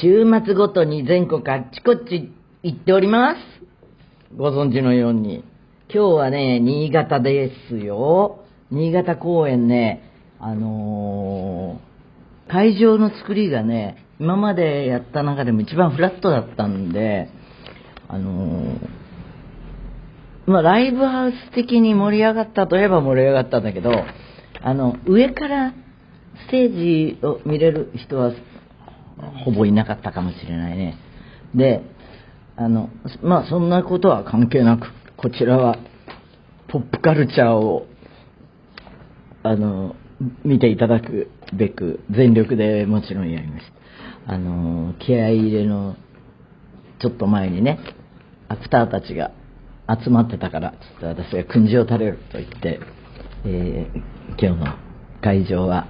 週末ごとに全国あっちこっち行っております。ご存知のように。今日はね、新潟ですよ。新潟公演ね、あのー、会場の作りがね、今までやった中でも一番フラットだったんで、あのー、まあ、ライブハウス的に盛り上がったといえば盛り上がったんだけど、あの、上からステージを見れる人はほぼいなかったかもしれないね。で、あの、まあそんなことは関係なく、こちらはポップカルチャーを、あの、見ていただくべく全力でもちろんやりました。あの、気合い入れのちょっと前にね、アクターたちが集まってたから、ちょっと私が訓示を垂れると言って、えー、今日の会場は、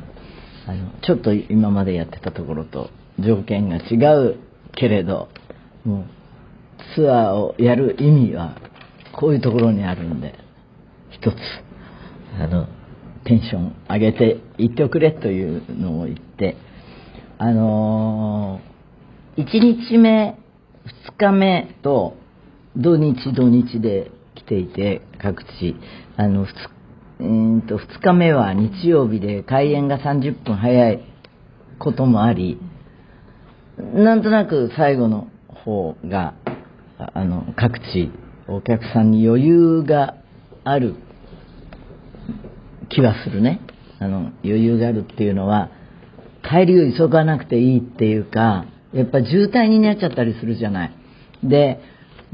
あの、ちょっと今までやってたところと条件が違うけれど、もうツアーをやる意味はこういうところにあるんで、一つ、あの、テンション上げていっておくれというのを言って、あのー、1日目、2日目と土日土日で来ていて、各地、あの、2, えー、と2日目は日曜日で開演が30分早いこともあり、なんとなく最後の方が、あの、各地、お客さんに余裕がある気はするね。あの、余裕があるっていうのは、帰りを急がなくていいっていうか、やっぱ渋滞になっちゃったりするじゃない。で、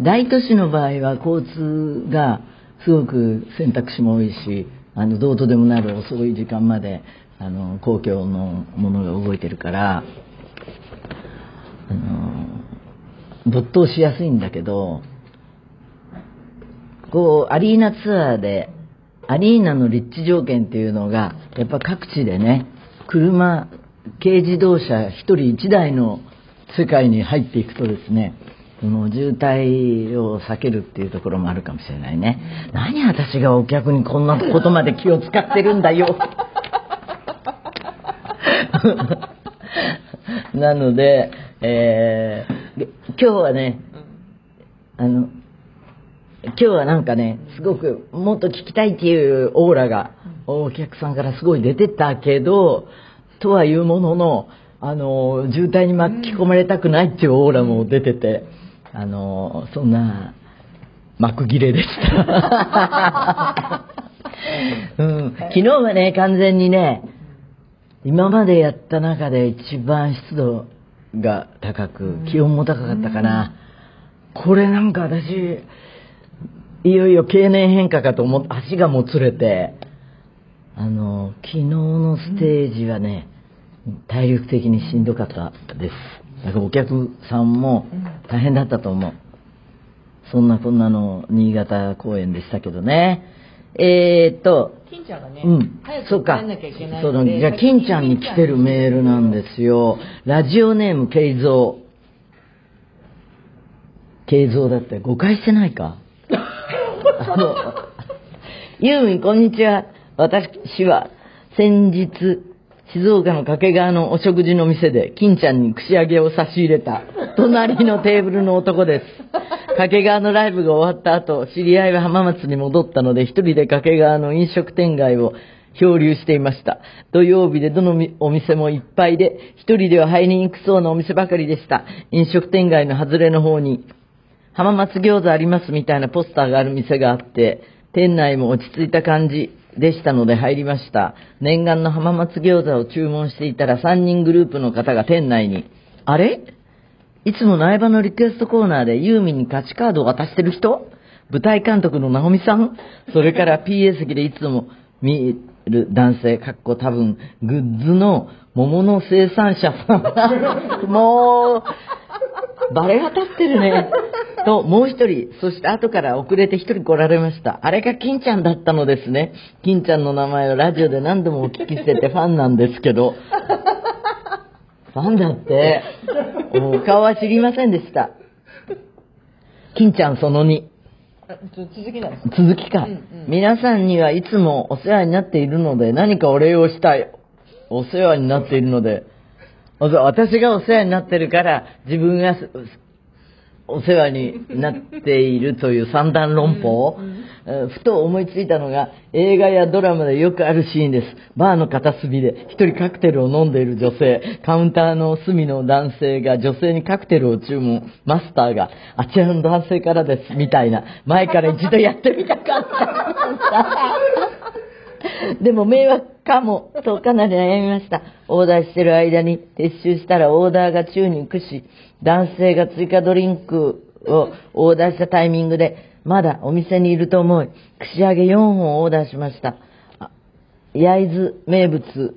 大都市の場合は交通がすごく選択肢も多いし、あの、どうとでもなる遅い時間まで、あの、公共のものが動いてるから、の没頭しやすいんだけどこうアリーナツアーでアリーナの立地条件っていうのがやっぱ各地でね車軽自動車1人1台の世界に入っていくとですねその渋滞を避けるっていうところもあるかもしれないね。何私がお客にこんなことまで気を使ってるんだよ。なのでえー、今日はね、あの、今日はなんかね、すごくもっと聞きたいっていうオーラがお客さんからすごい出てたけど、とはいうものの、あの、渋滞に巻き込まれたくないっていうオーラも出てて、あの、そんな、幕切れでした。うん、昨日はね、完全にね、今までやった中で一番湿度が高く、気温も高かったかな。これなんか私、いよいよ経年変化かと思って、足がもつれて、あの、昨日のステージはね、体力的にしんどかったです。だからお客さんも大変だったと思う。そんなこんなの新潟公演でしたけどね。えー、っと、金ちゃんがね、うん、そうか。その、じゃあ、金ちゃんに来てるメールなんですよ。ラジオネーム、慶三。慶三だって誤解してないか？あの、ユーミン、こんにちは。私は、先日、静岡の掛川のお食事の店で、金ちゃんに串揚げを差し入れた、隣のテーブルの男です。掛川のライブが終わった後、知り合いは浜松に戻ったので、一人で掛川の飲食店街を漂流していました。土曜日でどのお店もいっぱいで、一人では入りにくそうなお店ばかりでした。飲食店街の外れの方に、浜松餃子ありますみたいなポスターがある店があって、店内も落ち着いた感じでしたので入りました。念願の浜松餃子を注文していたら3人グループの方が店内に、あれ？いつも苗場のリクエストコーナーでユーミンに価値カードを渡してる人？舞台監督の直美さん？それから PA 席でいつも見る男性、かっこ多分、グッズの桃の生産者さん。もう、バレが立ってるね。と、もう一人、そして後から遅れて一人来られました。あれが金ちゃんだったのですね。金ちゃんの名前をラジオで何度もお聞きしててファンなんですけど。ファンだって。もう顔は知りませんでした。金ちゃんその2。続きなんです続きか、うんうん、皆さんにはいつもお世話になっているので何かお礼をしたい。お世話になっているので、お私がお世話になってるから、自分がすお世話になっているという三段論法、えーふと思いついたのが、映画やドラマでよくあるシーンです。バーの片隅で一人カクテルを飲んでいる女性、カウンターの隅の男性が女性にカクテルを注文、マスターが、あちらの男性からです、みたいな、前から一度やってみたかった。でも迷惑かも、とかなり悩みました。オーダーしてる間に撤収したらオーダーが宙に浮くし、男性が追加ドリンクをオーダーしたタイミングで、まだお店にいると思い、串揚げ4本オーダーしました。あ焼津名物、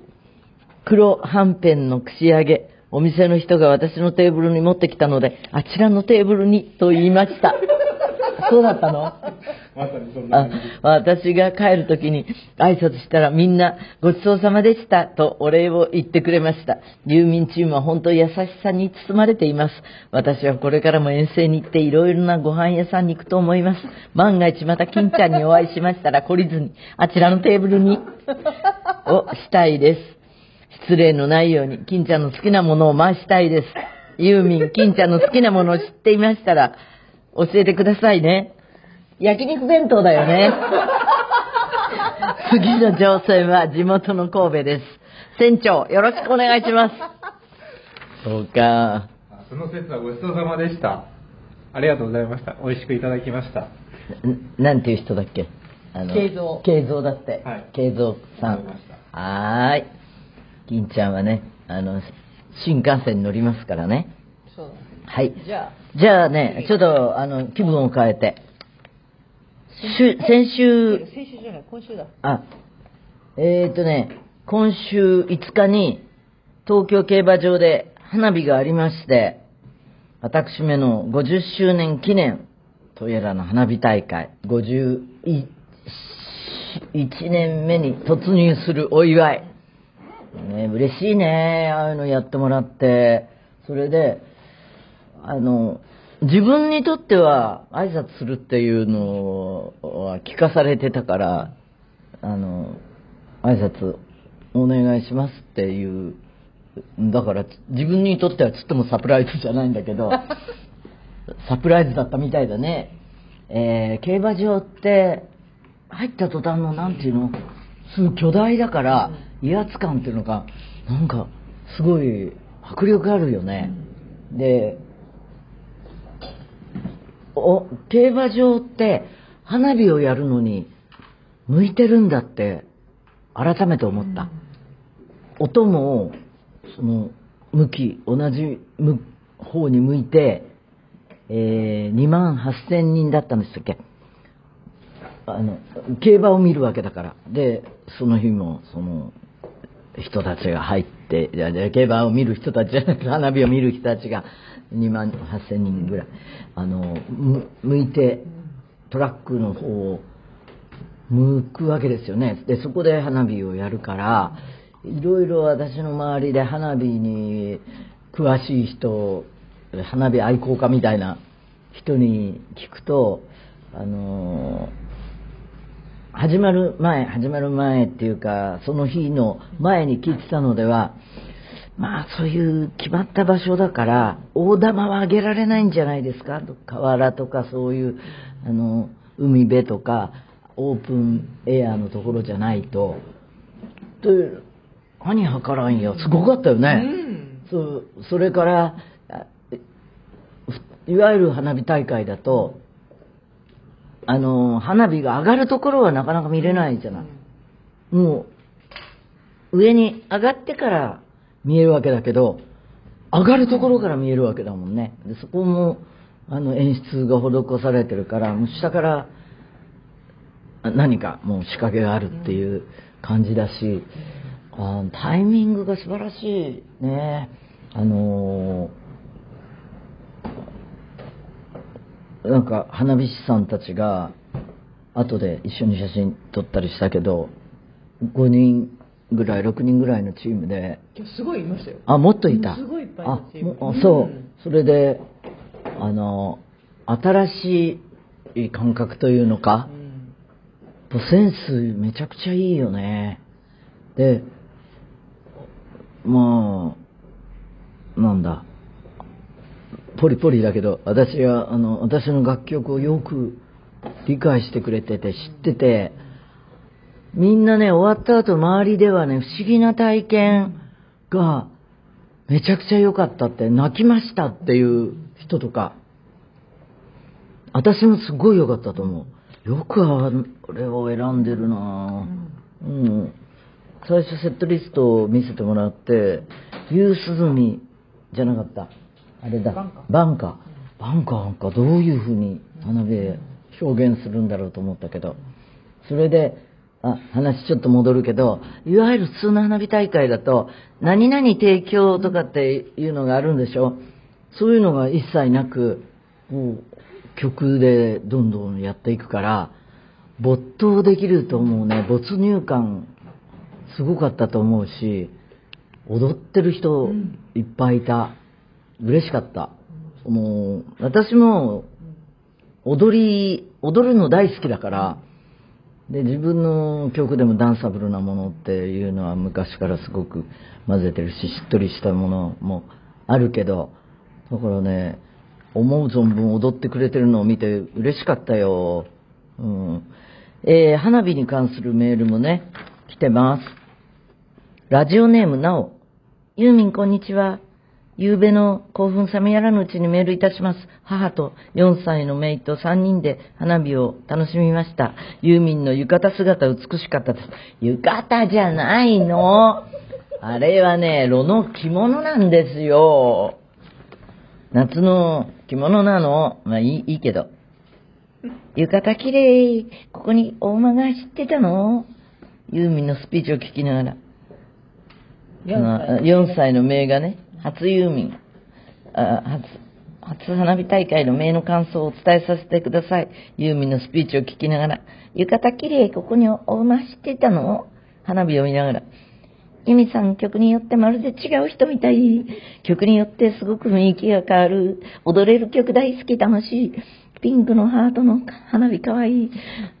黒はんぺんの串揚げ。お店の人が私のテーブルに持ってきたので、あちらのテーブルにと言いました。そうだったの？まさにそんな。私が帰るときに挨拶したらみんなごちそうさまでしたとお礼を言ってくれました。郵民チームは本当に優しさに包まれています。私はこれからも遠征に行っていろいろなご飯屋さんに行くと思います。万が一また金ちゃんにお会いしましたら懲りずにあちらのテーブルにをしたいです。失礼のないように金ちゃんの好きなものを回したいです。ユーミン、金ちゃんの好きなものを知っていましたら教えてくださいね。焼肉弁当だよね。次の乗船は地元の神戸です。船長、よろしくお願いします。そうか。あその説はごちそうさまでした。ありがとうございました。美味しくいただきました。んなんていう人だっけ？あの慶三慶三だって。はい慶三さんわかりまし。はーい。金ちゃんはね、あの、新幹線に乗りますからね。はい。じゃあ、じゃあね、ちょっと、あの、気分を変えて。先週、先週じゃない、今週だ。あ、えー、とね、今週5日に東京競馬場で花火がありまして、私めの50周年記念とやらの花火大会、51年目に突入するお祝い。ね、嬉しいね、ああいうのやってもらって。それで、あの、自分にとっては挨拶するっていうのは聞かされてたから、あの、挨拶お願いしますっていう、だから自分にとってはちっともサプライズじゃないんだけど、サプライズだったみたいだね。えー競馬場って入った途端のなんていうの、すごい巨大だから威圧感っていうのが、なんかすごい迫力あるよね。で、お競馬場って花火をやるのに向いてるんだって改めて思った、音もその向き同じ向方に向いて、えー、2万8000人だったんでしたっけ。あの競馬を見るわけだから。でその日もその人たちが入って、いやいや競馬を見る人たちじゃなくて、花火を見る人たちが2万8000人ぐらい、あの、向いて、トラックの方を向くわけですよね。で、そこで花火をやるから、いろいろ私の周りで花火に詳しい人、花火愛好家みたいな人に聞くと、あの始まる前、始まる前っていうか、その日の前に聞いてたのでは、まあそういう決まった場所だから、大玉は上げられないんじゃないですか？河原とかそういう、あの、海辺とか、オープンエアのところじゃないと。で、何計らんよ。すごかったよね。そうそれから、あいわゆる花火大会だと、あの、花火が上がるところはなかなか見れないじゃない。もう、上に上がってから見えるわけだけど、上がるところから見えるわけだもんね。でそこも、あの、演出が施されてるから、もう下から、何かもう仕掛けがあるっていう感じだし、あタイミングが素晴らしいね。あのーなんか花火師さんたちが後で一緒に写真撮ったりしたけど5人ぐらい6人ぐらいのチームで今日すごいいましたよ。あもっといた？すごいいっぱいのチーム。あそう、うん。それであの新しい感覚というのか？う、ん。センスめちゃくちゃいいよね。でまあなんだ、ポリポリだけど、私は、あの、私の楽曲をよく理解してくれてて、知ってて、みんなね、終わった後、周りではね、不思議な体験が、めちゃくちゃ良かったって、泣きましたっていう人とか、私もすごい良かったと思う。よくあれを選んでるなぁ。うん。最初セットリストを見せてもらって、夕涼みじゃなかった。あれだ。バンカバンカ。バンカなんかどういう風に花火で表現するんだろうと思ったけど、それで、あ、話ちょっと戻るけど、いわゆる普通の花火大会だと、何々提供とかっていうのがあるんでしょそういうのが一切なく、もう曲でどんどんやっていくから、没頭できると思うね。没入感、すごかったと思うし、踊ってる人いっぱいいた。嬉しかった。もう、私も、踊り、踊るの大好きだから、で、自分の曲でもダンサブルなものっていうのは昔からすごく混ぜてるし、しっとりしたものもあるけど、だからね、思う存分踊ってくれてるのを見て嬉しかったよ。うん。えー花火に関するメールもね、来てます。ラジオネームなお。ユーミンこんにちは。夕べの興奮冷めやらぬうちにメールいたします。母と4歳の姪と3人で花火を楽しみました。ユーミンの浴衣姿美しかったです。浴衣じゃないの。あれはね、炉の着物なんですよ。夏の着物なの。まあいいいいけど。浴衣綺麗。ここにお馬が走ってたのユーミンのスピーチを聞きながら。4 4歳の名がね、初ユーミン、あ初、初花火大会の名の感想をお伝えさせてください。ユーミンのスピーチを聞きながら、浴衣綺麗、ここにお馬走ってたの花火を見ながら。ユミさん、曲によってまるで違う人みたい。曲によってすごく雰囲気が変わる。踊れる曲大好き、楽しい。ピンクのハートの花火かわいい。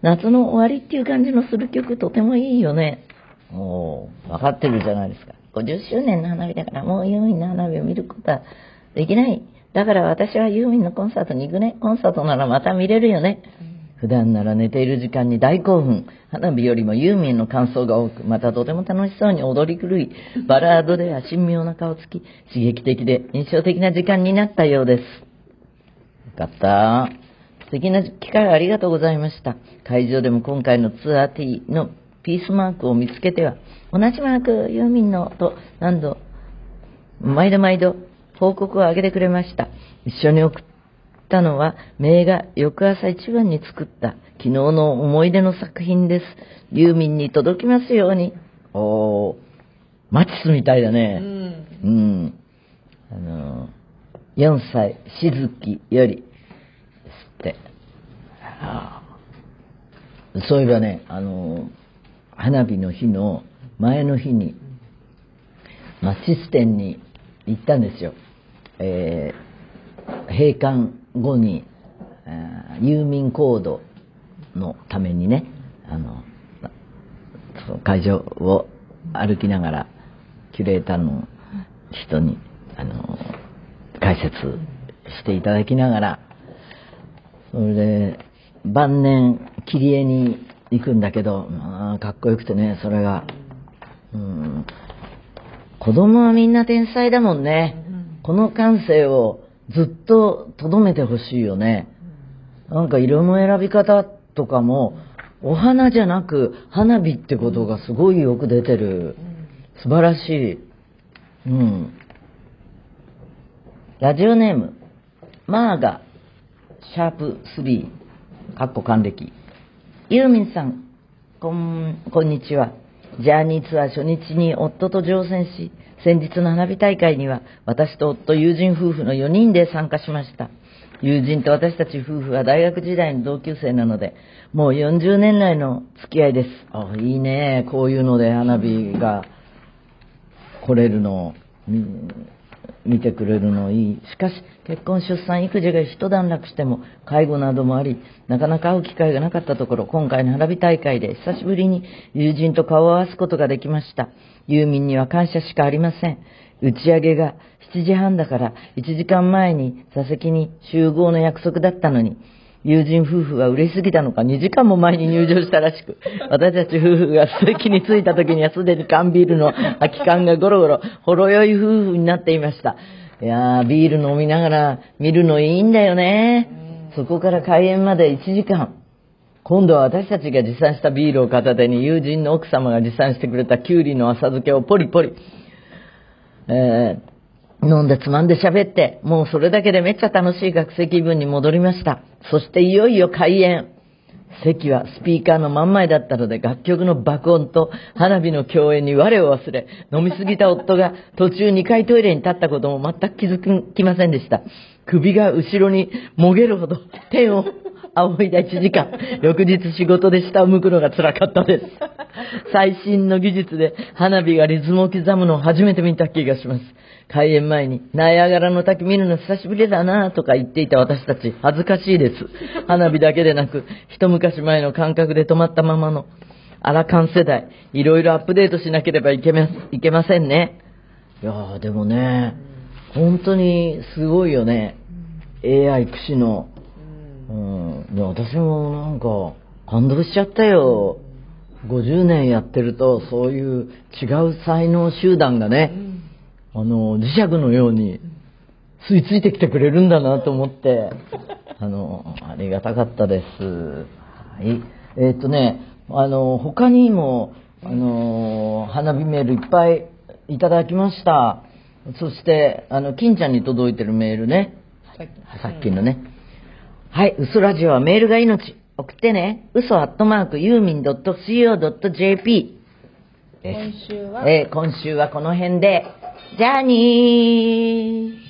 夏の終わりっていう感じのする曲とてもいいよね。おー、分かってるじゃないですか。50周年の花火だからもうユーミンの花火を見ることはできない。だから私はユーミンのコンサートに行くね。コンサートならまた見れるよね。普段なら寝ている時間に大興奮。花火よりもユーミンの感想が多く、またとても楽しそうに踊り狂い、バラードでは神妙な顔つき、刺激的で印象的な時間になったようです。よかった。素敵な機会をありがとうございました。会場でも今回のツアー T のピースマークを見つけては、同じマーク、ユーミンのと何度、毎度毎度報告をあげてくれました。一緒に送ったのは、名が翌朝一番に作った昨日の思い出の作品です。ユーミンに届きますように。おー、マチスみたいだうね。ん。うん。あの、4歳、しずきより、ですって。ああそういえばね、あの、花火の日の前の日に、マチス店に行ったんですよ。えー閉館後に、あー郵便コードのためにね、あの、その会場を歩きながら、キュレーターの人に、あの、解説していただきながら、それで、晩年、切り絵に行くんだけど、まあ、かっこよくてね、それが、うん、子供はみんな天才だもんね。この感性をずっと留めてほしいよね。なんか色の選び方とかも、お花じゃなく花火ってことがすごいよく出てる。素晴らしい。うん。ラジオネーム、マーガ、シャープ3、かっこ還暦。ユーミンさん、こん、こんにちは。ジャーニーツアー初日に夫と乗船し、先日の花火大会には私と夫、友人夫婦の4人で参加しました。友人と私たち夫婦は大学時代の同級生なので、もう40年来の付き合いです。あ、いいね。こういうので花火が来れるの。うん見てくれるのいい。しかし、結婚、出産、育児が一段落しても、介護などもあり、なかなか会う機会がなかったところ、今回の花火大会で久しぶりに友人と顔を合わすことができました。ユーミンには感謝しかありません。打ち上げが7時半だから、1時間前に座席に集合の約束だったのに、友人夫婦は嬉しすぎたのか2時間も前に入場したらしく、私たち夫婦が席に着いた時にはすでに缶ビールの空き缶がゴロゴロ、ほろ酔い夫婦になっていました。いやー、ビール飲みながら見るのいいんだよね。そこから開演まで1時間。今度は私たちが持参したビールを片手に友人の奥様が持参してくれたキュウリの浅漬けをポリポリ。えー飲んでつまんで喋って、もうそれだけでめっちゃ楽しい学生気分に戻りました。そしていよいよ開演。席はスピーカーの真ん前だったので楽曲の爆音と花火の共演に我を忘れ、飲みすぎた夫が途中2回トイレに立ったことも全く気づきませんでした。首が後ろにもげるほど天を仰いだ1時間。翌日仕事で下を向くのが辛かったです。最新の技術で花火がリズムを刻むのを初めて見た気がします。開演前に、ナイアガラの滝見るの久しぶりだなとか言っていた私たち、恥ずかしいです。花火だけでなく、一昔前の感覚で止まったままの、アラカン世代、いろいろアップデートしなければいけまいけませんね。いやー、でもね、本当にすごいよね。AI 駆使の。うん。で私もなんか、感動しちゃったよ。50年やってると、そういう違う才能集団がね、あの、磁石のように吸い付いてきてくれるんだなと思って、あの、ありがたかったです。はい。えーっとね、あの、他にも、あの、花火メールいっぱいいただきました。そして、あの、金ちゃんに届いてるメールね。さっきのね。はい、嘘ラジオはメールが命。送ってね。嘘アットマークユーミン .co.jp です。今週はえー今週はこの辺で、じゃあにー